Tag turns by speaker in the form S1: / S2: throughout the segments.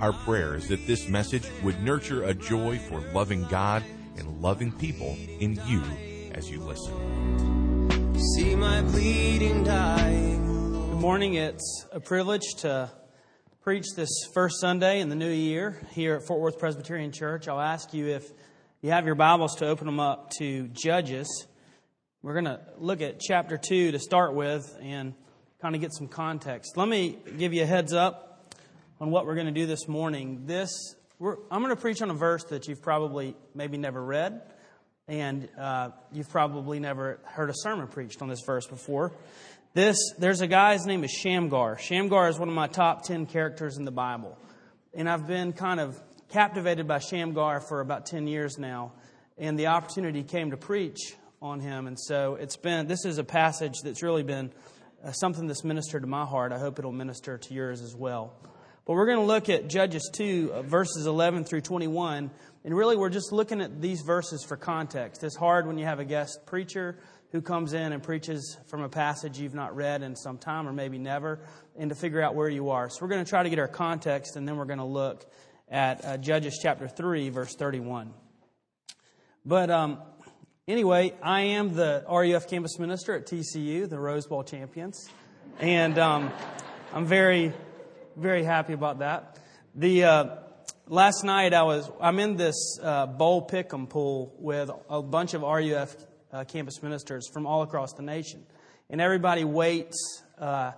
S1: Our prayer is that this message would nurture a joy for loving God and loving people in you as you listen.
S2: See my bleeding dying.
S3: Good morning. It's a privilege to preach this first Sunday in the new year here at Fort Worth Presbyterian Church. I'll ask you if you have your Bibles to open them up to Judges. We're going to look at chapter 2 to start with and kind of get some context. Let me give you a heads up on what we're going to do this morning. This, I'm going to preach on a verse that you've probably maybe never read, and uh, you've probably never heard a sermon preached on this verse before. This, there's a guy, his name is Shamgar. Shamgar is one of my top 10 characters in the Bible. And I've been kind of captivated by Shamgar for about 10 years now. And the opportunity came to preach on him. And so it's been, this is a passage that's really been uh, something that's ministered to my heart. I hope it'll minister to yours as well. But we're going to look at Judges 2, uh, verses 11 through 21. And really, we're just looking at these verses for context. It's hard when you have a guest preacher who comes in and preaches from a passage you've not read in some time or maybe never, and to figure out where you are. So we're going to try to get our context, and then we're going to look at uh, Judges chapter 3, verse 31. But um, anyway, I am the RUF campus minister at TCU, the Rose Bowl champions. And um, I'm very very happy about that. The uh, last night I was I'm in this uh, bowl pick'em pool with a bunch of RUF uh, campus ministers from all across the nation, and everybody waits uh,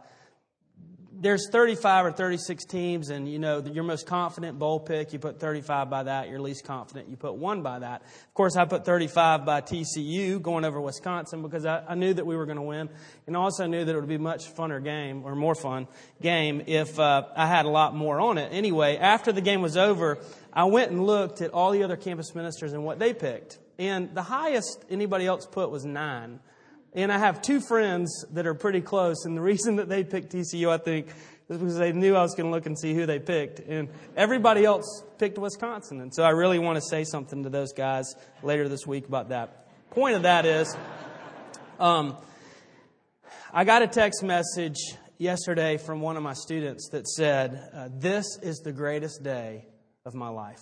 S3: there's 35 or 36 teams, and you know your most confident bowl pick, you put 35 by that. Your least confident, you put one by that. Of course, I put 35 by TCU going over Wisconsin because I, I knew that we were going to win, and also knew that it would be a much funner game or more fun game if uh, I had a lot more on it. Anyway, after the game was over, I went and looked at all the other campus ministers and what they picked, and the highest anybody else put was nine. And I have two friends that are pretty close, and the reason that they picked TCU, I think, is because they knew I was going to look and see who they picked. And everybody else picked Wisconsin. And so I really want to say something to those guys later this week about that. Point of that is, um, I got a text message yesterday from one of my students that said, uh, This is the greatest day of my life.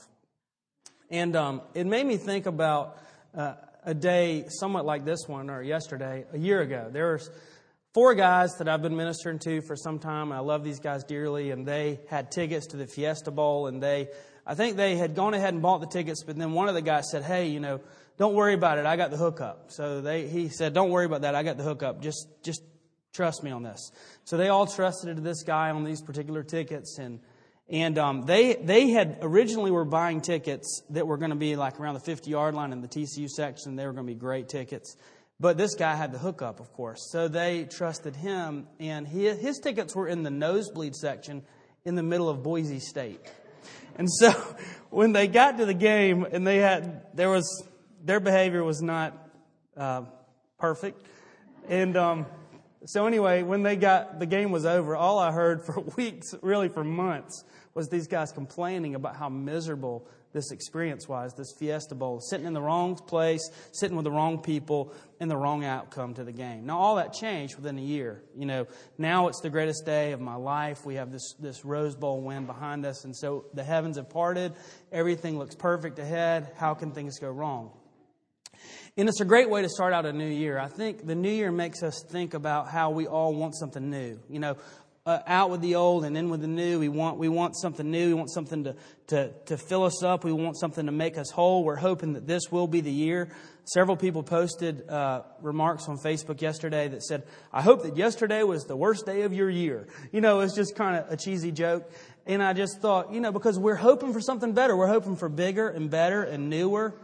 S3: And um, it made me think about. Uh, a day somewhat like this one, or yesterday, a year ago. There was four guys that I've been ministering to for some time. I love these guys dearly, and they had tickets to the Fiesta Bowl, and they, I think they had gone ahead and bought the tickets, but then one of the guys said, "Hey, you know, don't worry about it. I got the hookup." So they, he said, "Don't worry about that. I got the hookup. Just, just trust me on this." So they all trusted this guy on these particular tickets, and and um, they they had originally were buying tickets that were going to be like around the 50 yard line in the TCU section. They were going to be great tickets. But this guy had the hookup, of course. So they trusted him, and his, his tickets were in the nosebleed section in the middle of Boise State. And so when they got to the game, and they had there was their behavior was not uh, perfect, and um, so anyway, when they got the game was over, all I heard for weeks, really for months, was these guys complaining about how miserable this experience was, this Fiesta Bowl, sitting in the wrong place, sitting with the wrong people, and the wrong outcome to the game. Now, all that changed within a year. You know, now it's the greatest day of my life. We have this, this Rose Bowl win behind us, and so the heavens have parted. Everything looks perfect ahead. How can things go wrong? And it's a great way to start out a new year. I think the new year makes us think about how we all want something new. You know, uh, out with the old and in with the new. We want, we want something new. We want something to, to, to fill us up. We want something to make us whole. We're hoping that this will be the year. Several people posted uh, remarks on Facebook yesterday that said, I hope that yesterday was the worst day of your year. You know, it's just kind of a cheesy joke. And I just thought, you know, because we're hoping for something better. We're hoping for bigger and better and newer.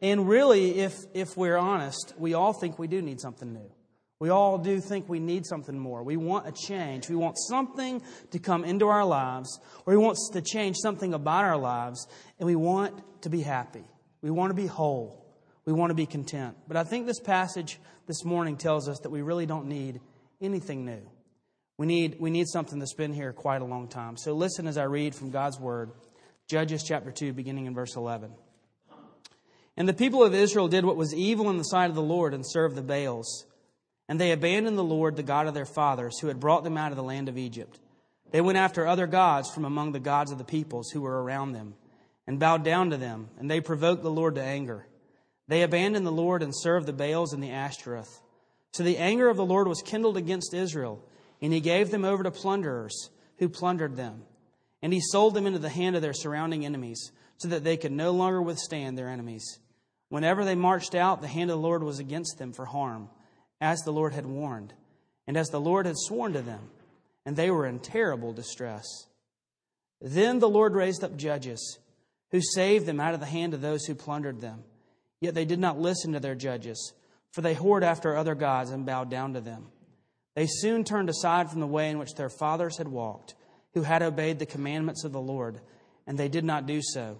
S3: And really, if, if we're honest, we all think we do need something new. We all do think we need something more. We want a change. We want something to come into our lives, or we want to change something about our lives, and we want to be happy. We want to be whole. We want to be content. But I think this passage this morning tells us that we really don't need anything new. We need, we need something that's been here quite a long time. So listen as I read from God's Word, Judges chapter 2, beginning in verse 11. And the people of Israel did what was evil in the sight of the Lord and served the Baals. And they abandoned the Lord, the God of their fathers, who had brought them out of the land of Egypt. They went after other gods from among the gods of the peoples who were around them, and bowed down to them, and they provoked the Lord to anger. They abandoned the Lord and served the Baals and the Ashtaroth. So the anger of the Lord was kindled against Israel, and he gave them over to plunderers, who plundered them. And he sold them into the hand of their surrounding enemies, so that they could no longer withstand their enemies. Whenever they marched out, the hand of the Lord was against them for harm as the Lord had warned, and as the Lord had sworn to them, and they were in terrible distress. Then the Lord raised up judges who saved them out of the hand of those who plundered them. Yet they did not listen to their judges, for they whored after other gods and bowed down to them. They soon turned aside from the way in which their fathers had walked, who had obeyed the commandments of the Lord, and they did not do so.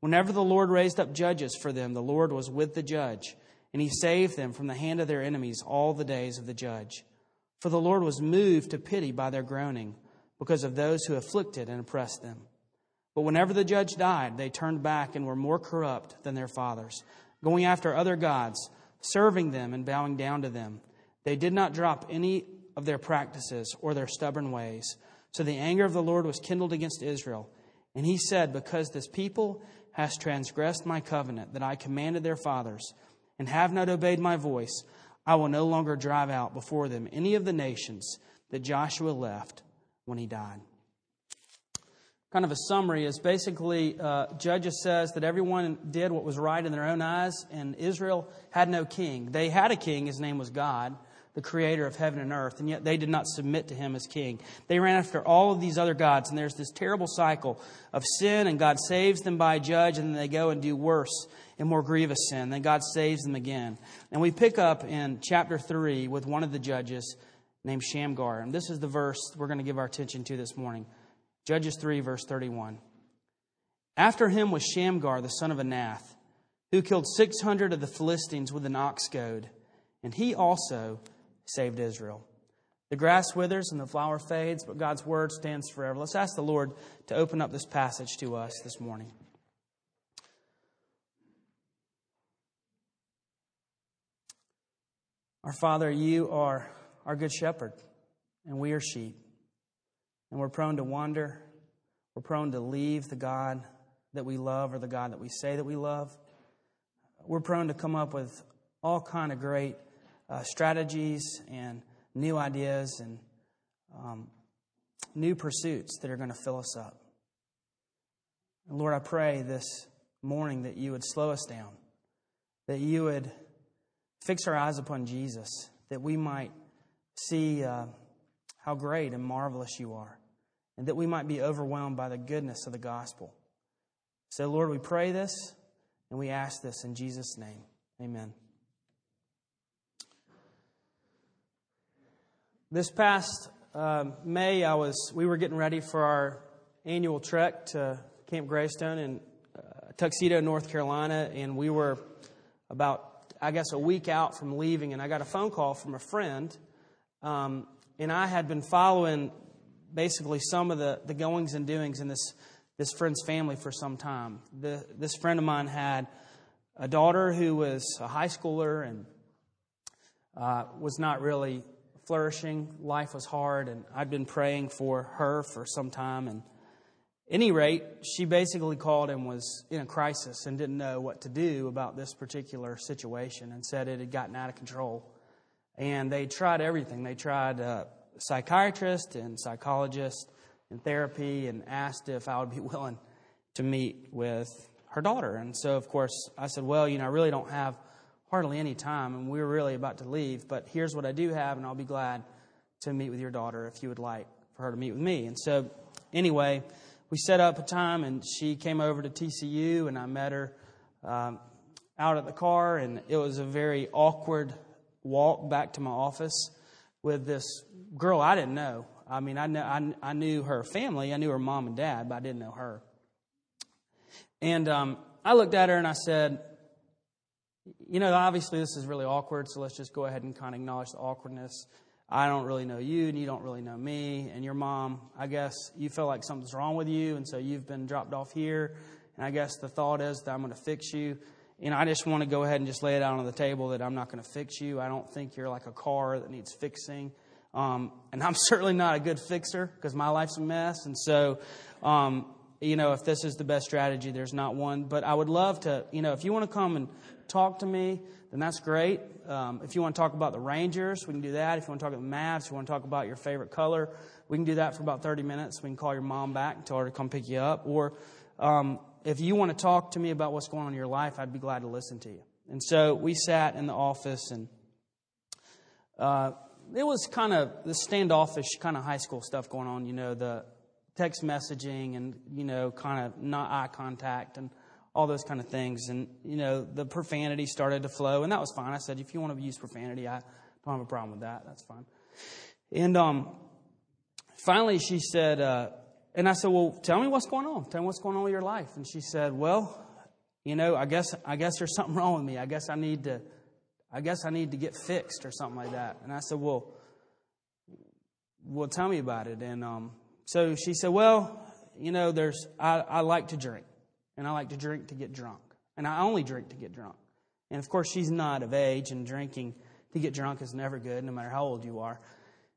S3: Whenever the Lord raised up judges for them, the Lord was with the judge and he saved them from the hand of their enemies all the days of the judge. For the Lord was moved to pity by their groaning, because of those who afflicted and oppressed them. But whenever the judge died, they turned back and were more corrupt than their fathers, going after other gods, serving them and bowing down to them. They did not drop any of their practices or their stubborn ways. So the anger of the Lord was kindled against Israel. And he said, Because this people has transgressed my covenant that I commanded their fathers, and have not obeyed my voice, I will no longer drive out before them any of the nations that Joshua left when he died. Kind of a summary is basically uh, Judges says that everyone did what was right in their own eyes, and Israel had no king. They had a king, his name was God the creator of heaven and earth, and yet they did not submit to him as king. They ran after all of these other gods, and there's this terrible cycle of sin, and God saves them by a judge, and then they go and do worse and more grievous sin. Then God saves them again. And we pick up in chapter 3 with one of the judges named Shamgar. And this is the verse we're going to give our attention to this morning Judges 3, verse 31. After him was Shamgar, the son of Anath, who killed 600 of the Philistines with an ox goad, and he also saved Israel. The grass withers and the flower fades, but God's word stands forever. Let's ask the Lord to open up this passage to us this morning. Our Father, you are our good shepherd, and we are sheep. And we're prone to wander. We're prone to leave the God that we love or the God that we say that we love. We're prone to come up with all kind of great uh, strategies and new ideas and um, new pursuits that are going to fill us up. And Lord, I pray this morning that you would slow us down, that you would fix our eyes upon Jesus, that we might see uh, how great and marvelous you are, and that we might be overwhelmed by the goodness of the gospel. So, Lord, we pray this and we ask this in Jesus' name. Amen. This past uh, May, I was we were getting ready for our annual trek to Camp Greystone in uh, Tuxedo, North Carolina, and we were about I guess, a week out from leaving, and I got a phone call from a friend. Um, and I had been following basically some of the, the goings and doings in this, this friend's family for some time. The, this friend of mine had a daughter who was a high schooler and uh, was not really flourishing. Life was hard, and I'd been praying for her for some time. And any rate, she basically called and was in a crisis and didn't know what to do about this particular situation and said it had gotten out of control. And they tried everything. They tried a uh, psychiatrist and psychologist and therapy and asked if I would be willing to meet with her daughter. And so, of course, I said, Well, you know, I really don't have hardly any time, and we're really about to leave, but here's what I do have, and I'll be glad to meet with your daughter if you would like for her to meet with me. And so, anyway, we set up a time and she came over to TCU and I met her um, out at the car and it was a very awkward walk back to my office with this girl I didn't know. I mean, I, know, I, I knew her family, I knew her mom and dad, but I didn't know her. And um, I looked at her and I said, You know, obviously this is really awkward, so let's just go ahead and kind of acknowledge the awkwardness. I don't really know you, and you don't really know me, and your mom, I guess you feel like something's wrong with you, and so you've been dropped off here. And I guess the thought is that I'm going to fix you. And I just want to go ahead and just lay it out on the table that I'm not going to fix you. I don't think you're like a car that needs fixing. Um, and I'm certainly not a good fixer because my life's a mess. And so, um, you know, if this is the best strategy, there's not one. But I would love to, you know, if you want to come and talk to me, then that's great. Um, if you want to talk about the Rangers, we can do that. If you want to talk about the Mavs, you want to talk about your favorite color, we can do that for about 30 minutes. We can call your mom back and tell her to come pick you up. Or um, if you want to talk to me about what's going on in your life, I'd be glad to listen to you. And so we sat in the office and uh, it was kind of the standoffish kind of high school stuff going on, you know, the text messaging and, you know, kind of not eye contact and all those kind of things. And, you know, the profanity started to flow, and that was fine. I said, if you want to use profanity, I don't have a problem with that. That's fine. And um, finally, she said, uh, and I said, well, tell me what's going on. Tell me what's going on with your life. And she said, well, you know, I guess, I guess there's something wrong with me. I guess I need to I guess I need to get fixed or something like that. And I said, Well, well, tell me about it. And um, so she said, Well, you know, there's I, I like to drink, and I like to drink to get drunk, and I only drink to get drunk. And of course, she's not of age, and drinking to get drunk is never good, no matter how old you are.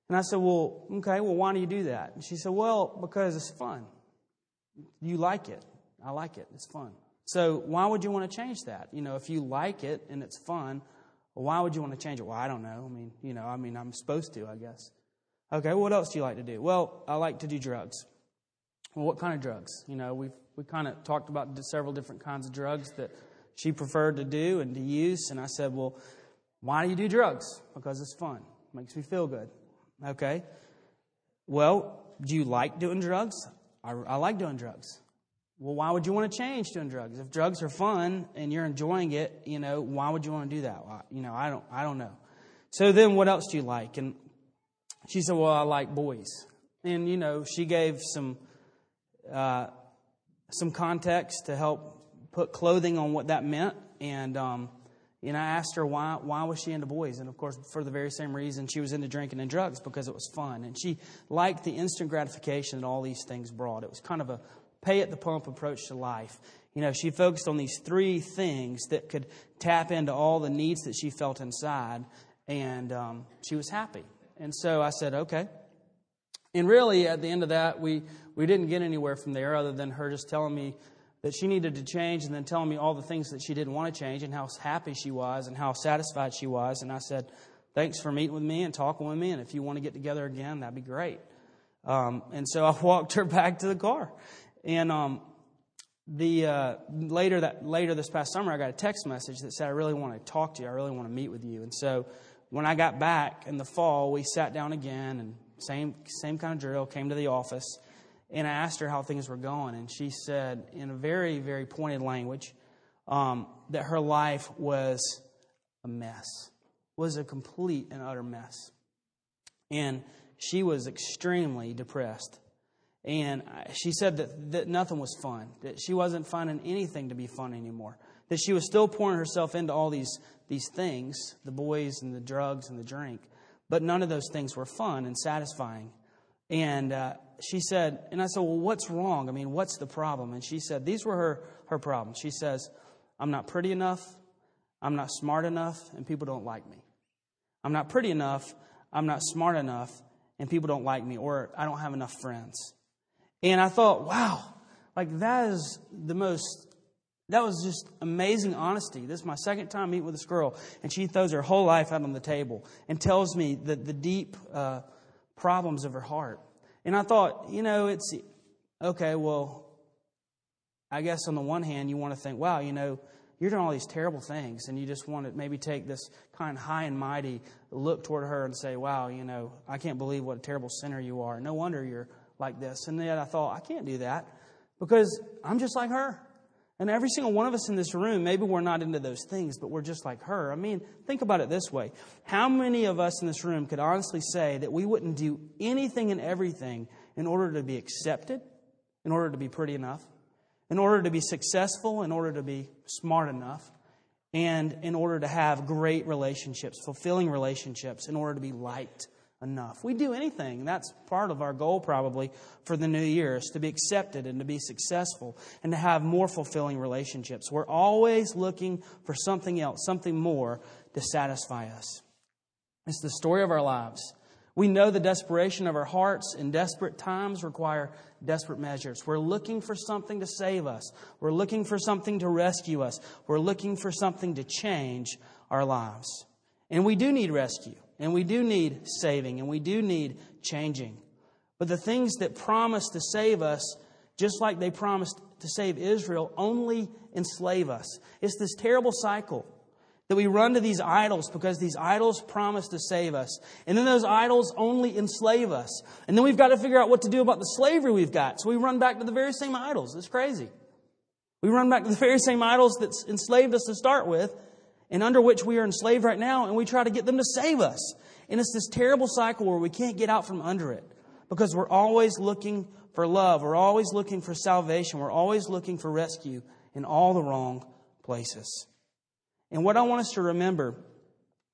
S3: And I said, Well, okay, well, why do you do that? And she said, Well, because it's fun. You like it. I like it. It's fun. So why would you want to change that? You know, if you like it and it's fun, why would you want to change it? Well, I don't know. I mean, you know, I mean, I'm supposed to, I guess. Okay, what else do you like to do? Well, I like to do drugs. Well, what kind of drugs? You know, we've we kind of talked about several different kinds of drugs that she preferred to do and to use. And I said, well, why do you do drugs? Because it's fun. It makes me feel good. Okay. Well, do you like doing drugs? I, I like doing drugs. Well, why would you want to change doing drugs? If drugs are fun and you're enjoying it, you know, why would you want to do that? Well, you know, I don't, I don't know. So then what else do you like? And she said, well, I like boys. And, you know, she gave some, uh, some context to help put clothing on what that meant. And, um, and I asked her why, why was she into boys? And of course, for the very same reason she was into drinking and drugs because it was fun. And she liked the instant gratification that all these things brought. It was kind of a pay at the pump approach to life. You know, she focused on these three things that could tap into all the needs that she felt inside, and um, she was happy. And so I said, okay. And really, at the end of that, we, we didn't get anywhere from there other than her just telling me that she needed to change and then telling me all the things that she didn't want to change and how happy she was and how satisfied she was. And I said, thanks for meeting with me and talking with me. And if you want to get together again, that'd be great. Um, and so I walked her back to the car. And um, the uh, later that later this past summer, I got a text message that said, "I really want to talk to you. I really want to meet with you." And so when I got back in the fall, we sat down again and same same kind of drill. Came to the office, and I asked her how things were going, and she said in a very very pointed language um, that her life was a mess, was a complete and utter mess, and she was extremely depressed. And she said that, that nothing was fun, that she wasn't finding anything to be fun anymore, that she was still pouring herself into all these, these things the boys and the drugs and the drink, but none of those things were fun and satisfying. And uh, she said, and I said, well, what's wrong? I mean, what's the problem? And she said, these were her, her problems. She says, I'm not pretty enough, I'm not smart enough, and people don't like me. I'm not pretty enough, I'm not smart enough, and people don't like me, or I don't have enough friends. And I thought, wow, like that is the most, that was just amazing honesty. This is my second time meeting with this girl, and she throws her whole life out on the table and tells me that the deep uh, problems of her heart. And I thought, you know, it's okay, well, I guess on the one hand, you want to think, wow, you know, you're doing all these terrible things, and you just want to maybe take this kind of high and mighty look toward her and say, wow, you know, I can't believe what a terrible sinner you are. No wonder you're like this. And yet I thought, I can't do that because I'm just like her. And every single one of us in this room, maybe we're not into those things, but we're just like her. I mean, think about it this way. How many of us in this room could honestly say that we wouldn't do anything and everything in order to be accepted, in order to be pretty enough, in order to be successful, in order to be smart enough, and in order to have great relationships, fulfilling relationships, in order to be liked enough. We do anything. That's part of our goal, probably, for the new year, is to be accepted and to be successful and to have more fulfilling relationships. We're always looking for something else, something more to satisfy us. It's the story of our lives. We know the desperation of our hearts, and desperate times require desperate measures. We're looking for something to save us. We're looking for something to rescue us. We're looking for something to change our lives. And we do need rescue. And we do need saving and we do need changing. But the things that promise to save us, just like they promised to save Israel, only enslave us. It's this terrible cycle that we run to these idols because these idols promise to save us. And then those idols only enslave us. And then we've got to figure out what to do about the slavery we've got. So we run back to the very same idols. It's crazy. We run back to the very same idols that enslaved us to start with and under which we are enslaved right now, and we try to get them to save us. And it's this terrible cycle where we can't get out from under it because we're always looking for love. We're always looking for salvation. We're always looking for rescue in all the wrong places. And what I want us to remember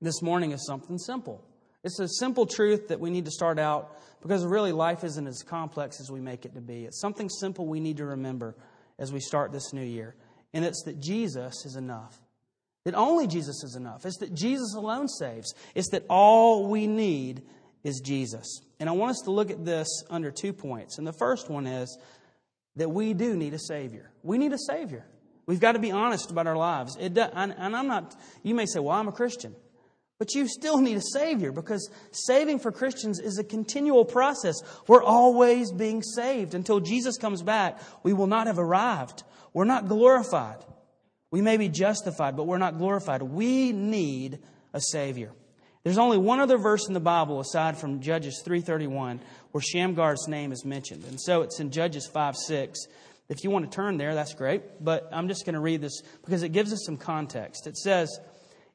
S3: this morning is something simple. It's a simple truth that we need to start out because really life isn't as complex as we make it to be. It's something simple we need to remember as we start this new year. And it's that Jesus is enough. That only Jesus is enough. It's that Jesus alone saves. It's that all we need is Jesus. And I want us to look at this under two points. And the first one is that we do need a Savior. We need a Savior. We've got to be honest about our lives. It does, and I'm not, you may say, well, I'm a Christian. But you still need a Savior because saving for Christians is a continual process. We're always being saved. Until Jesus comes back, we will not have arrived. We're not glorified. We may be justified, but we're not glorified. We need a Savior. There's only one other verse in the Bible aside from Judges 3:31 where Shamgar's name is mentioned. And so it's in Judges 5 6. If you want to turn there, that's great. But I'm just going to read this because it gives us some context. It says,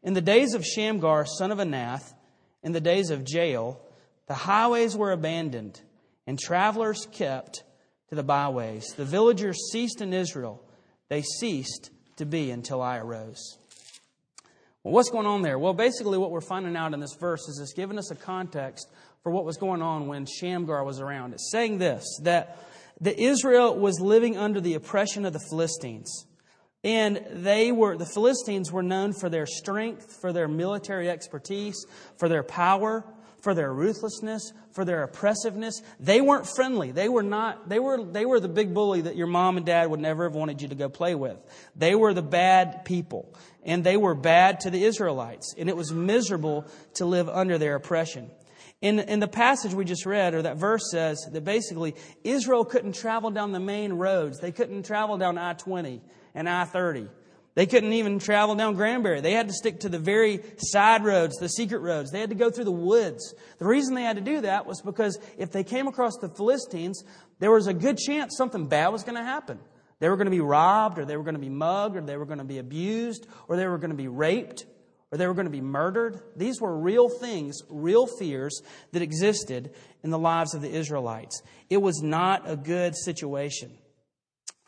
S3: In the days of Shamgar, son of Anath, in the days of Jael, the highways were abandoned, and travelers kept to the byways. The villagers ceased in Israel. They ceased to be until I arose. Well, what's going on there? Well, basically, what we're finding out in this verse is it's giving us a context for what was going on when Shamgar was around. It's saying this that the Israel was living under the oppression of the Philistines. And they were, the Philistines were known for their strength, for their military expertise, for their power, for their ruthlessness, for their oppressiveness. They weren't friendly. They were not, they were, they were the big bully that your mom and dad would never have wanted you to go play with. They were the bad people. And they were bad to the Israelites. And it was miserable to live under their oppression. In, in the passage we just read, or that verse says that basically Israel couldn't travel down the main roads. They couldn't travel down I 20 and I 30. They couldn't even travel down Granbury. They had to stick to the very side roads, the secret roads. They had to go through the woods. The reason they had to do that was because if they came across the Philistines, there was a good chance something bad was going to happen. They were going to be robbed, or they were going to be mugged, or they were going to be abused, or they were going to be raped, or they were going to be murdered. These were real things, real fears that existed in the lives of the Israelites. It was not a good situation.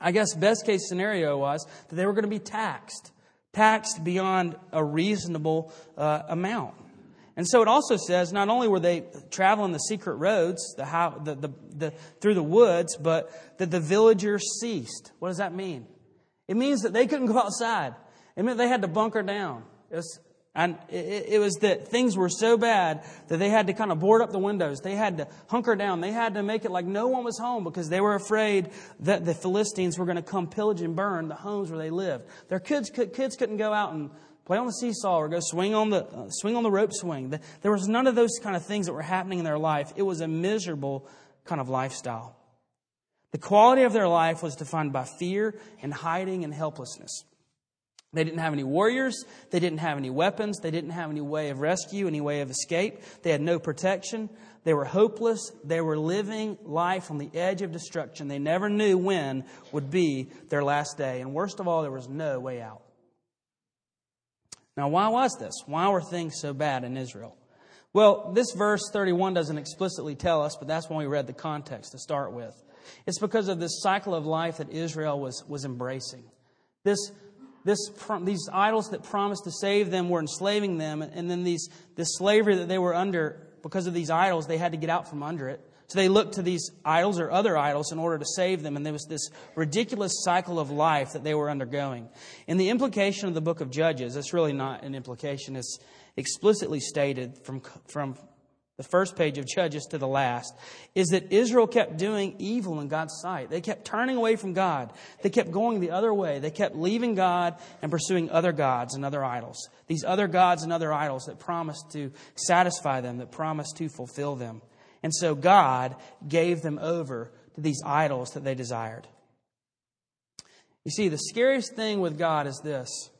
S3: I guess best case scenario was that they were going to be taxed, taxed beyond a reasonable uh, amount. And so it also says not only were they traveling the secret roads, the, how, the, the, the, through the woods, but that the villagers ceased. What does that mean? It means that they couldn't go outside. It meant they had to bunker down. And it, was that things were so bad that they had to kind of board up the windows. They had to hunker down. They had to make it like no one was home because they were afraid that the Philistines were going to come pillage and burn the homes where they lived. Their kids, kids couldn't go out and play on the seesaw or go swing on the, uh, swing on the rope swing. There was none of those kind of things that were happening in their life. It was a miserable kind of lifestyle. The quality of their life was defined by fear and hiding and helplessness. They didn't have any warriors. They didn't have any weapons. They didn't have any way of rescue, any way of escape. They had no protection. They were hopeless. They were living life on the edge of destruction. They never knew when would be their last day. And worst of all, there was no way out. Now, why was this? Why were things so bad in Israel? Well, this verse 31 doesn't explicitly tell us, but that's when we read the context to start with. It's because of this cycle of life that Israel was, was embracing. This, this, these idols that promised to save them were enslaving them, and then these, this slavery that they were under, because of these idols, they had to get out from under it. So they looked to these idols or other idols in order to save them, and there was this ridiculous cycle of life that they were undergoing. In the implication of the book of Judges, that's really not an implication, it's explicitly stated from, from the first page of Judges to the last, is that Israel kept doing evil in God's sight. They kept turning away from God. They kept going the other way. They kept leaving God and pursuing other gods and other idols. These other gods and other idols that promised to satisfy them, that promised to fulfill them. And so God gave them over to these idols that they desired. You see, the scariest thing with God is this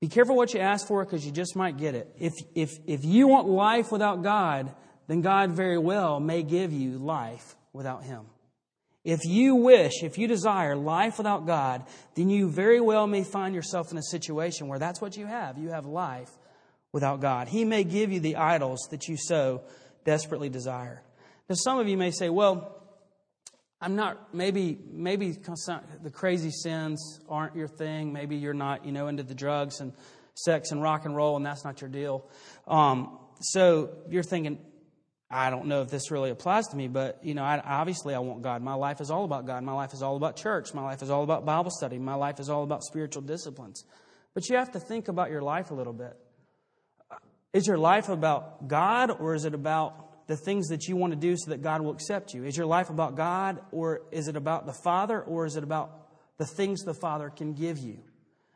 S3: be careful what you ask for because you just might get it. If, if, if you want life without God, then God very well may give you life without Him. If you wish, if you desire life without God, then you very well may find yourself in a situation where that's what you have. You have life without God. He may give you the idols that you so desperately desire. Now, some of you may say, well, I'm not, maybe, maybe the crazy sins aren't your thing. Maybe you're not, you know, into the drugs and sex and rock and roll, and that's not your deal. Um, so you're thinking, I don't know if this really applies to me, but you know, I, obviously I want God. My life is all about God. My life is all about church. My life is all about Bible study. My life is all about spiritual disciplines. But you have to think about your life a little bit. Is your life about God or is it about the things that you want to do so that God will accept you? Is your life about God or is it about the Father or is it about the things the Father can give you?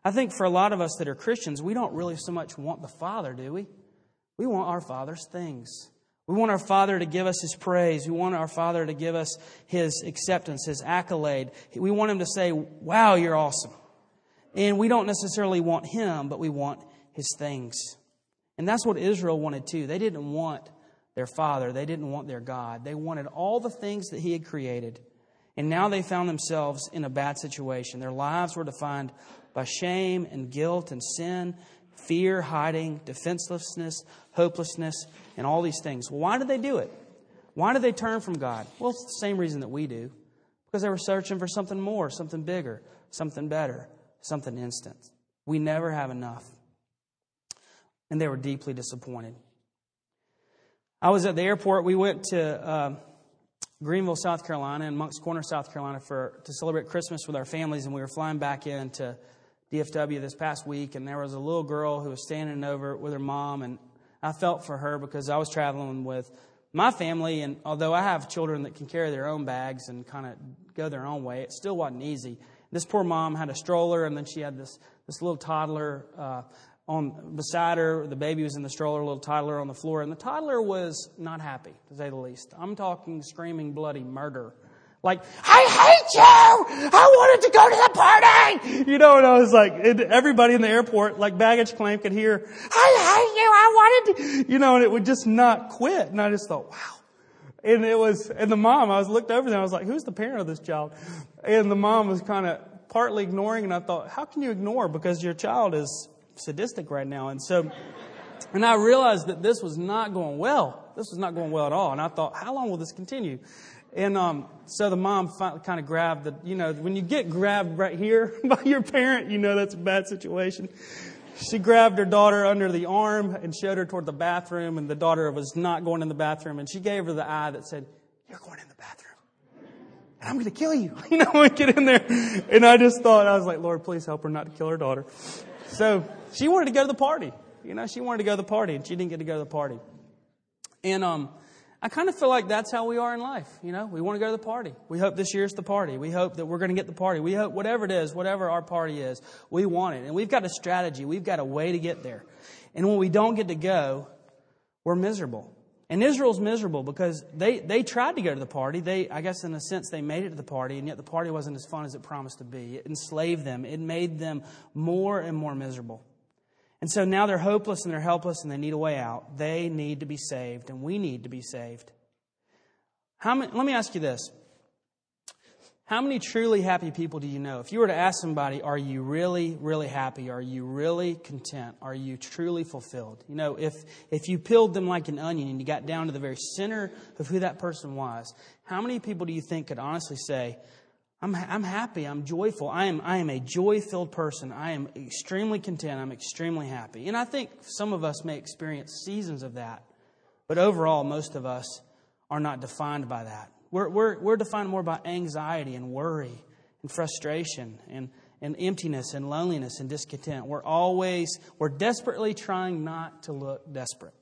S3: I think for a lot of us that are Christians, we don't really so much want the Father, do we? We want our Father's things. We want our Father to give us His praise. We want our Father to give us His acceptance, His accolade. We want Him to say, Wow, you're awesome. And we don't necessarily want Him, but we want His things. And that's what Israel wanted too. They didn't want their father, they didn't want their God. They wanted all the things that He had created. And now they found themselves in a bad situation. Their lives were defined by shame and guilt and sin, fear, hiding, defenselessness, hopelessness, and all these things. Why did they do it? Why did they turn from God? Well, it's the same reason that we do. Because they were searching for something more, something bigger, something better, something instant. We never have enough and they were deeply disappointed. I was at the airport. We went to uh, Greenville, South Carolina, and Moncks Corner, South Carolina, for to celebrate Christmas with our families, and we were flying back into DFW this past week, and there was a little girl who was standing over with her mom, and I felt for her because I was traveling with my family, and although I have children that can carry their own bags and kind of go their own way, it still wasn't easy. This poor mom had a stroller, and then she had this this little toddler. Uh, on beside her. The baby was in the stroller, a little toddler on the floor, and the toddler was not happy, to say the least. I'm talking screaming bloody murder. Like, I hate you! I wanted to go to the party! You know, and I was like, everybody in the airport, like baggage claim could hear, I hate you! I wanted to, you know, and it would just not quit. And I just thought, wow. And it was, and the mom, I was looked over there, I was like, who's the parent of this child? And the mom was kind of partly ignoring, and I thought, how can you ignore? Because your child is sadistic right now. And so, and I realized that this was not going well. This was not going well at all. And I thought, how long will this continue? And um, so the mom kind of grabbed the, you know, when you get grabbed right here by your parent, you know that's a bad situation. She grabbed her daughter under the arm and showed her toward the bathroom, and the daughter was not going in the bathroom. And she gave her the eye that said, You're going in the bathroom. And I'm going to kill you. You know, get in there. And I just thought, I was like, Lord, please help her not to kill her daughter. So she wanted to go to the party. You know, she wanted to go to the party, and she didn't get to go to the party. And um, I kind of feel like that's how we are in life. You know, we want to go to the party. We hope this year's the party. We hope that we're going to get the party. We hope whatever it is, whatever our party is, we want it. And we've got a strategy. We've got a way to get there. And when we don't get to go, we're miserable. And Israel's miserable because they, they tried to go to the party. They, I guess in a sense, they made it to the party, and yet the party wasn't as fun as it promised to be. It enslaved them. It made them more and more miserable. And so now they're hopeless and they're helpless and they need a way out. They need to be saved, and we need to be saved. How many, let me ask you this. How many truly happy people do you know? If you were to ask somebody, are you really, really happy? Are you really content? Are you truly fulfilled? You know, if, if you peeled them like an onion and you got down to the very center of who that person was, how many people do you think could honestly say, I'm, I'm happy, I'm joyful, I am, I am a joy filled person, I am extremely content, I'm extremely happy? And I think some of us may experience seasons of that, but overall, most of us are not defined by that. We're, we're, we're defined more by anxiety and worry and frustration and, and emptiness and loneliness and discontent. We're always, we're desperately trying not to look desperate.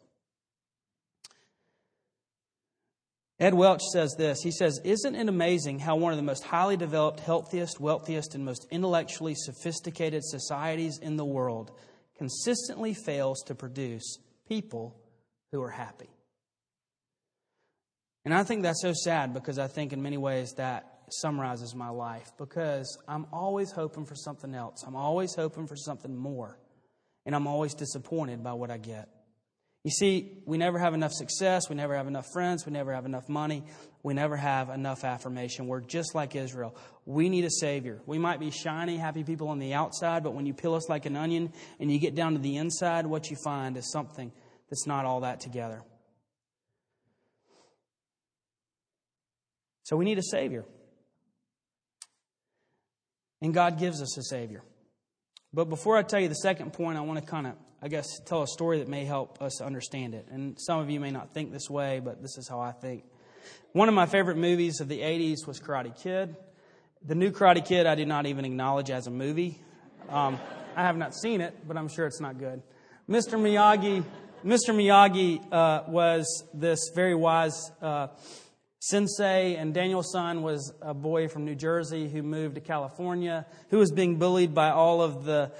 S3: Ed Welch says this. He says, Isn't it amazing how one of the most highly developed, healthiest, wealthiest, and most intellectually sophisticated societies in the world consistently fails to produce people who are happy? And I think that's so sad because I think in many ways that summarizes my life because I'm always hoping for something else. I'm always hoping for something more. And I'm always disappointed by what I get. You see, we never have enough success. We never have enough friends. We never have enough money. We never have enough affirmation. We're just like Israel. We need a Savior. We might be shiny, happy people on the outside, but when you peel us like an onion and you get down to the inside, what you find is something that's not all that together. So we need a Savior. And God gives us a Savior. But before I tell you the second point, I want to kind of, I guess, tell a story that may help us understand it. And some of you may not think this way, but this is how I think. One of my favorite movies of the 80s was Karate Kid. The new Karate Kid, I did not even acknowledge as a movie. Um, I have not seen it, but I'm sure it's not good. Mr. Miyagi, Mr. Miyagi uh, was this very wise uh, Sensei and Daniel-san was a boy from New Jersey who moved to California, who was being bullied by all of the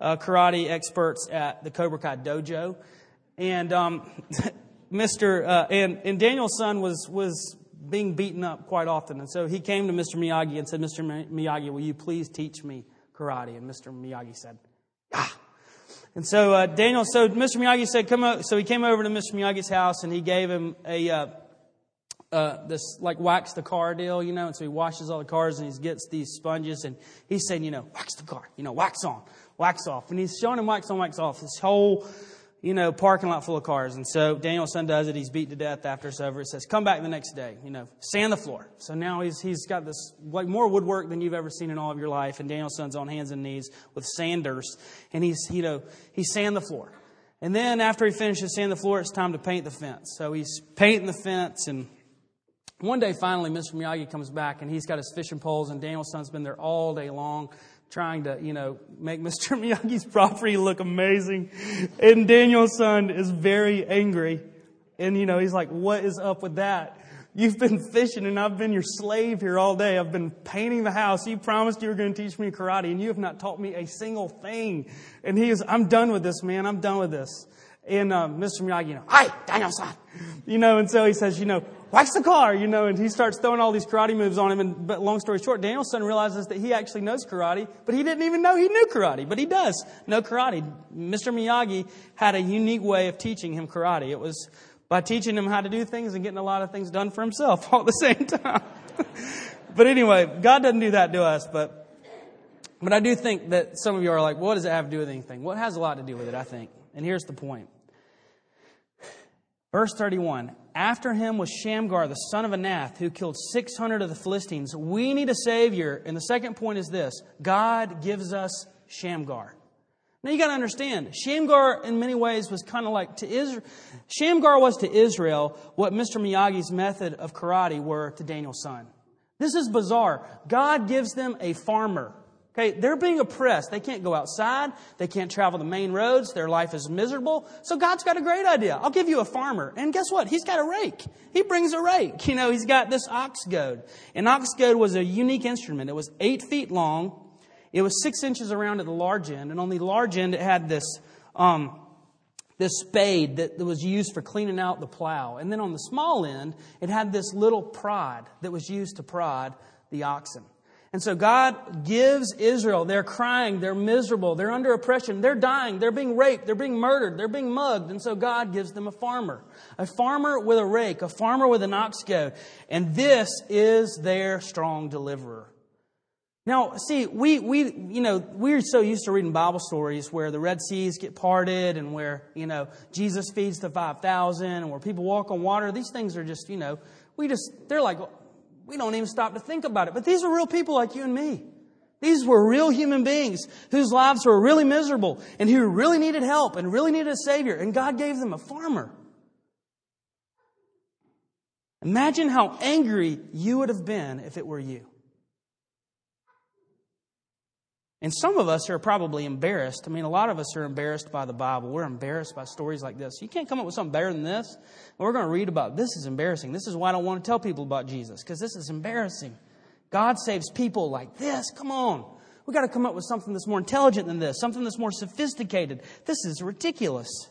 S3: uh, karate experts at the Cobra Kai dojo. And um, Mr. Uh, and, and Daniel-san was, was being beaten up quite often. And so he came to Mr. Miyagi and said, Mr. Miyagi, will you please teach me karate? And Mr. Miyagi said, ah. And so uh, Daniel, so Mr. Miyagi said, come up. So he came over to Mr. Miyagi's house and he gave him a, uh, this like wax the car deal, you know, and so he washes all the cars and he gets these sponges and he's saying, you know, wax the car, you know, wax on, wax off. And he's showing him wax on, wax off. This whole, you know, parking lot full of cars. And so Daniel-san does it. He's beat to death after it's over. It says, come back the next day, you know, sand the floor. So now he's, he's got this, like more woodwork than you've ever seen in all of your life. And Daniel-san's on hands and knees with sanders. And he's, you know, he's sand the floor. And then after he finishes sanding the floor, it's time to paint the fence. So he's painting the fence and one day, finally, Mr. Miyagi comes back and he's got his fishing poles, and Daniel-san's been there all day long trying to, you know, make Mr. Miyagi's property look amazing. And Daniel-san is very angry. And, you know, he's like, what is up with that? You've been fishing and I've been your slave here all day. I've been painting the house. You promised you were going to teach me karate and you have not taught me a single thing. And he is, I'm done with this, man. I'm done with this. And uh, Mr. Miyagi, you know, hi, Daniel-san. You know, and so he says, you know, wax the car, you know, and he starts throwing all these karate moves on him. And but long story short, Daniel-san realizes that he actually knows karate, but he didn't even know he knew karate, but he does know karate. Mr. Miyagi had a unique way of teaching him karate. It was by teaching him how to do things and getting a lot of things done for himself all at the same time. but anyway, God doesn't do that to us, but but I do think that some of you are like, what does it have to do with anything? Well, has a lot to do with it, I think. And here's the point. Verse 31 After him was Shamgar, the son of Anath, who killed 600 of the Philistines. We need a Savior. And the second point is this God gives us Shamgar. Now you got to understand, Shamgar in many ways was kind of like to Israel. Shamgar was to Israel what Mr. Miyagi's method of karate were to Daniel-san. This is bizarre. God gives them a farmer Okay, they're being oppressed. They can't go outside. They can't travel the main roads. Their life is miserable. So God's got a great idea. I'll give you a farmer. And guess what? He's got a rake. He brings a rake. You know, he's got this ox goad. An ox goad was a unique instrument. It was eight feet long. It was six inches around at the large end. And on the large end, it had this, um, this spade that was used for cleaning out the plow. And then on the small end, it had this little prod that was used to prod the oxen. And so God gives Israel, they're crying, they're miserable, they're under oppression, they're dying, they're being raped, they're being murdered, they're being mugged. And so God gives them a farmer, a farmer with a rake, a farmer with an ox goad. And this is their strong deliverer. Now, see, we, we, you know, we're so used to reading Bible stories where the Red Seas get parted and where, you know, Jesus feeds the 5,000 and where people walk on water. These things are just, you know, we just, they're like, we don't even stop to think about it. But these are real people like you and me. These were real human beings whose lives were really miserable and who really needed help and really needed a Savior. And God gave them a farmer. Imagine how angry you would have been if it were you. And some of us are probably embarrassed. I mean, a lot of us are embarrassed by the Bible. We're embarrassed by stories like this. You can't come up with something better than this. We're going to read about this is embarrassing. This is why I don't want to tell people about Jesus because this is embarrassing. God saves people like this. Come on. We've got to come up with something that's more intelligent than this, something that's more sophisticated. This is ridiculous.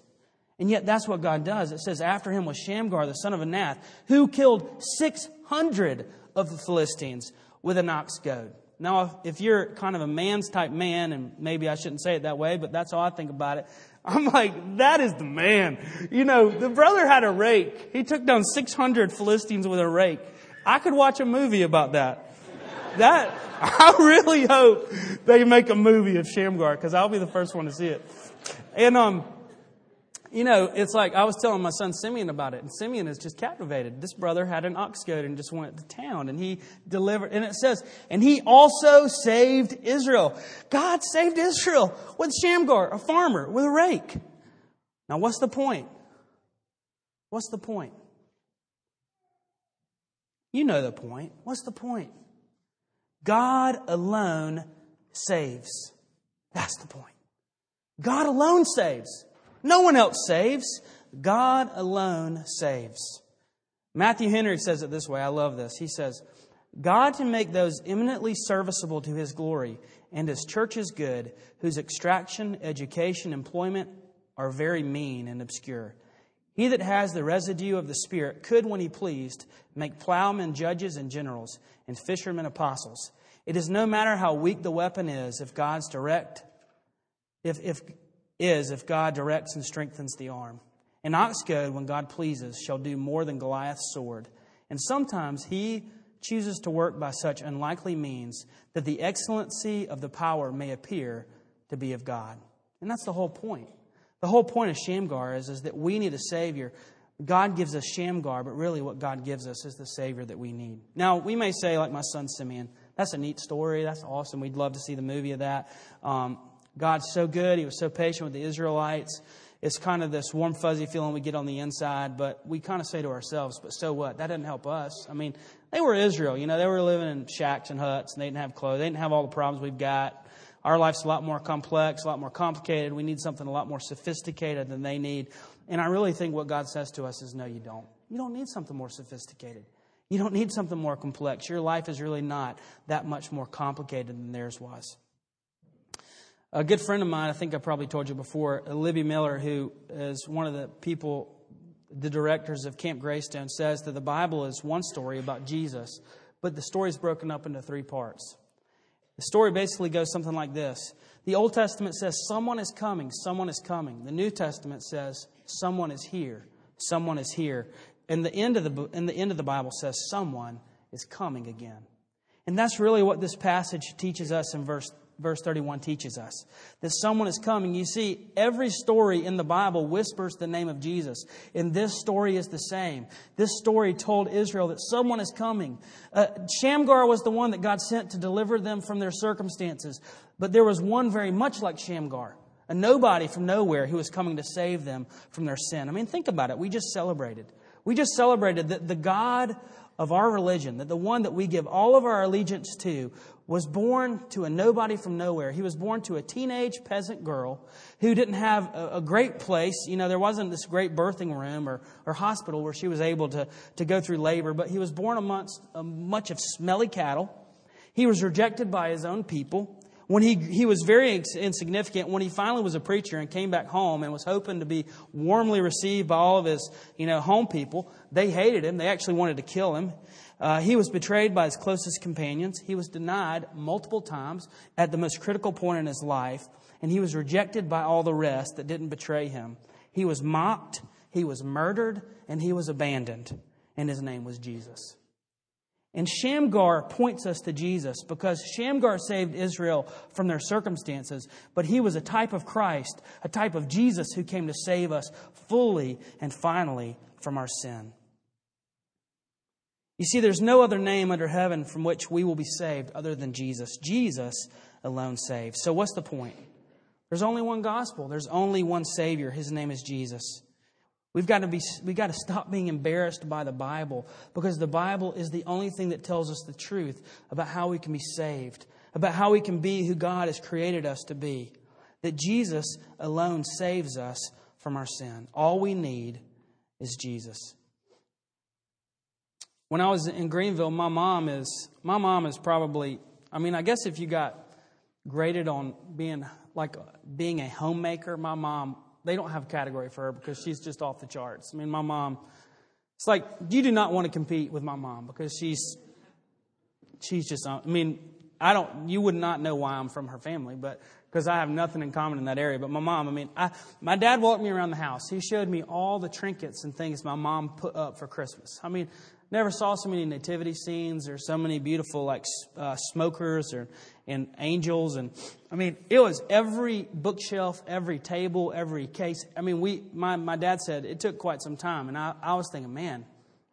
S3: And yet that's what God does. It says, after him was Shamgar, the son of Anath, who killed 600 of the Philistines with an ox goad. Now, if you're kind of a man's type man, and maybe I shouldn't say it that way, but that's how I think about it. I'm like, that is the man. You know, the brother had a rake. He took down 600 Philistines with a rake. I could watch a movie about that. That, I really hope they make a movie of Shamgar, because I'll be the first one to see it. And, um, you know, it's like I was telling my son Simeon about it, and Simeon is just captivated. This brother had an ox goad and just went to town, and he delivered. And it says, and he also saved Israel. God saved Israel with Shamgar, a farmer with a rake. Now, what's the point? What's the point? You know the point. What's the point? God alone saves. That's the point. God alone saves. No one else saves. God alone saves. Matthew Henry says it this way. I love this. He says, God can make those eminently serviceable to his glory and his church's good, whose extraction, education, employment are very mean and obscure. He that has the residue of the Spirit could, when he pleased, make plowmen judges and generals, and fishermen apostles. It is no matter how weak the weapon is, if God's direct, if, if is if God directs and strengthens the arm. An ox goad, when God pleases, shall do more than Goliath's sword. And sometimes he chooses to work by such unlikely means that the excellency of the power may appear to be of God. And that's the whole point. The whole point of Shamgar is, is that we need a Savior. God gives us Shamgar, but really what God gives us is the Savior that we need. Now, we may say, like my son Simeon, that's a neat story. That's awesome. We'd love to see the movie of that. Um, God's so good. He was so patient with the Israelites. It's kind of this warm, fuzzy feeling we get on the inside, but we kind of say to ourselves, but so what? That doesn't help us. I mean, they were Israel. You know, they were living in shacks and huts, and they didn't have clothes. They didn't have all the problems we've got. Our life's a lot more complex, a lot more complicated. We need something a lot more sophisticated than they need. And I really think what God says to us is, no, you don't. You don't need something more sophisticated. You don't need something more complex. Your life is really not that much more complicated than theirs was. A good friend of mine, I think I probably told you before, Libby Miller, who is one of the people, the directors of Camp Greystone, says that the Bible is one story about Jesus, but the story is broken up into three parts. The story basically goes something like this The Old Testament says, Someone is coming, someone is coming. The New Testament says, Someone is here, someone is here. And the end of the, and the end of the Bible says, Someone is coming again. And that's really what this passage teaches us in verse verse 31 teaches us that someone is coming. You see, every story in the Bible whispers the name of Jesus, and this story is the same. This story told Israel that someone is coming. Uh, Shamgar was the one that God sent to deliver them from their circumstances, but there was one very much like Shamgar. A nobody from nowhere who was coming to save them from their sin. I mean, think about it. We just celebrated. We just celebrated that the God of our religion, that the one that we give all of our allegiance to, was born to a nobody from nowhere. He was born to a teenage peasant girl who didn't have a, a, great place. You know, there wasn't this great birthing room or, or hospital where she was able to, to go through labor, but he was born amongst a much of smelly cattle. He was rejected by his own people. When he, he was very insignificant, when he finally was a preacher and came back home and was hoping to be warmly received by all of his, you know, home people, they hated him. They actually wanted to kill him. Uh, he was betrayed by his closest companions. He was denied multiple times at the most critical point in his life. And he was rejected by all the rest that didn't betray him. He was mocked, he was murdered, and he was abandoned. And his name was Jesus. And Shamgar points us to Jesus because Shamgar saved Israel from their circumstances, but he was a type of Christ, a type of Jesus who came to save us fully and finally from our sin. You see, there's no other name under heaven from which we will be saved other than Jesus. Jesus alone saves. So, what's the point? There's only one gospel, there's only one Savior. His name is Jesus. We've got to be we've got to stop being embarrassed by the Bible because the Bible is the only thing that tells us the truth about how we can be saved, about how we can be who God has created us to be. That Jesus alone saves us from our sin. All we need is Jesus. When I was in Greenville, my mom is my mom is probably I mean, I guess if you got graded on being like being a homemaker, my mom they don't have a category for her because she's just off the charts. I mean, my mom, it's like you do not want to compete with my mom because she's she's just. Uh, I mean, I don't. You would not know why I'm from her family, but because I have nothing in common in that area. But my mom, I mean, I, my dad walked me around the house. He showed me all the trinkets and things my mom put up for Christmas. I mean, never saw so many nativity scenes or so many beautiful like uh, smokers or and angels and I mean it was every bookshelf, every table, every case. I mean we my my dad said it took quite some time and I, I was thinking, man,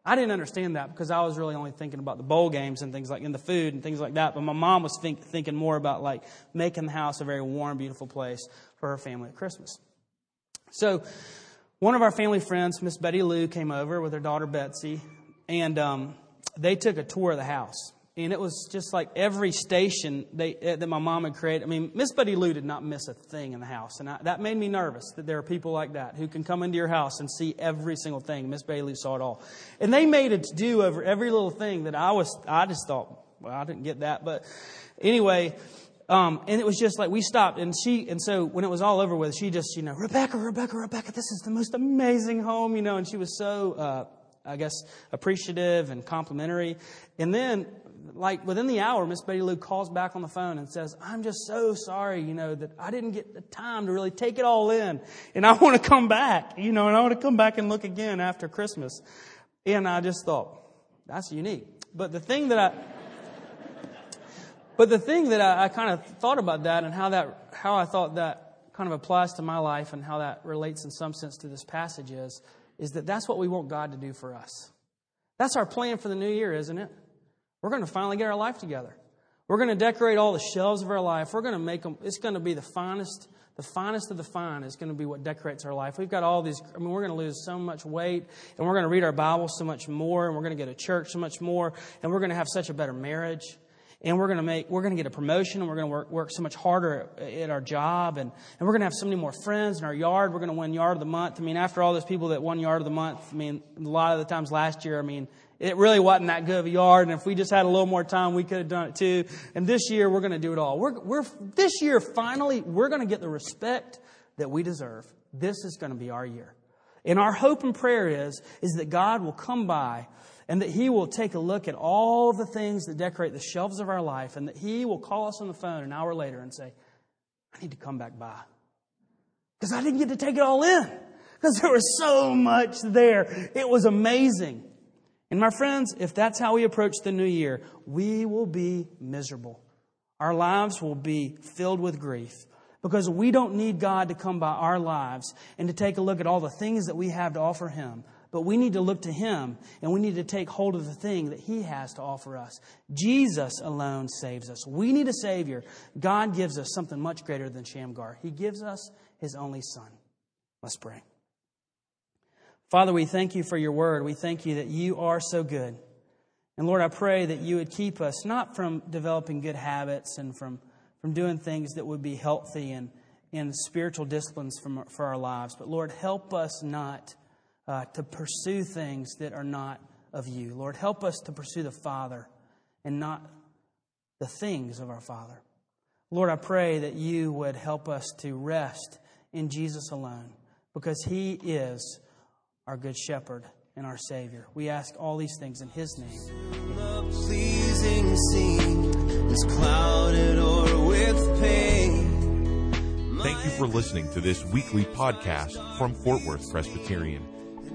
S3: I didn't understand that because I was really only thinking about the bowl games and things like in the food and things like that. But my mom was think, thinking more about like making the house a very warm, beautiful place for her family at Christmas. So one of our family friends, Miss Betty Lou, came over with her daughter Betsy, and um, they took a tour of the house and it was just like every station they, uh, that my mom had created. I mean, Miss Betty Lou did not miss a thing in the house, and I, that made me nervous that there are people like that who can come into your house and see every single thing. Miss Bailey saw it all, and they made it to do over every little thing that I was. I just thought, well, I didn't get that, but anyway. Um, and it was just like we stopped, and she, and so when it was all over with, she just, you know, Rebecca, Rebecca, Rebecca, this is the most amazing home, you know, and she was so, uh, I guess, appreciative and complimentary. And then like within the hour, Miss Betty Lou calls back on the phone and says, I'm just so sorry, you know, that I didn't get the time to really take it all in. And I want to come back, you know, and I want to come back and look again after Christmas. And I just thought, that's unique. But the thing that I, but the thing that I, I kind of thought about that and how that, how I thought that kind of applies to my life and how that relates in some sense to this passage is, is that that's what we want God to do for us. That's our plan for the new year, isn't it? We're going to finally get our life together. We're going to decorate all the shelves of our life. We're going to make them, it's going to be the finest, the finest of the fine is going to be what decorates our life. We've got all these, I mean, we're going to lose so much weight, and we're going to read our Bible so much more, and we're going to go to church so much more, and we're going to have such a better marriage and we're going to make we're going to get a promotion and we're going to work, work so much harder at our job and, and we're going to have so many more friends in our yard. We're going to win yard of the month. I mean after all those people that won yard of the month i mean a lot of the times last year i mean it really wasn't that good of a yard and if we just had a little more time we could have done it too. And this year we're going to do it all. We're, we're this year finally we're going to get the respect that we deserve. This is going to be our year. And our hope and prayer is is that god will come by and that He will take a look at all the things that decorate the shelves of our life, and that He will call us on the phone an hour later and say, I need to come back by. Because I didn't get to take it all in. Because there was so much there. It was amazing. And my friends, if that's how we approach the new year, we will be miserable. Our lives will be filled with grief because we don't need God to come by our lives and to take a look at all the things that we have to offer Him. But we need to look to Him and we need to take hold of the thing that He has to offer us. Jesus alone saves us. We need a Savior. God gives us something much greater than Shamgar. He gives us His only Son. Let's pray. Father, we thank you for your word. We thank you that you are so good. And Lord, I pray that you would keep us not from developing good habits and from, from doing things that would be healthy and, and spiritual disciplines from, for our lives, but Lord, help us not uh, to pursue things that are not of you. Lord, help us to pursue the Father and not the things of our Father. Lord, I pray that you would help us to rest in Jesus alone because he is our good shepherd and our Savior. We ask all these things in His name.
S2: The pleasing scene is clouded or with pain.
S1: Thank you for listening to this weekly podcast from Fort Worth Presbyterian.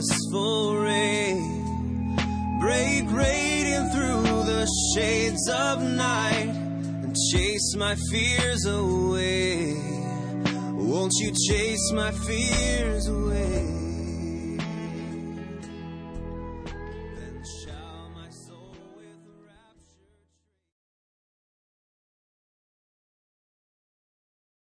S2: Blissful ray. Break radiant through the shades of night and chase my fears away. Won't you chase my fears away?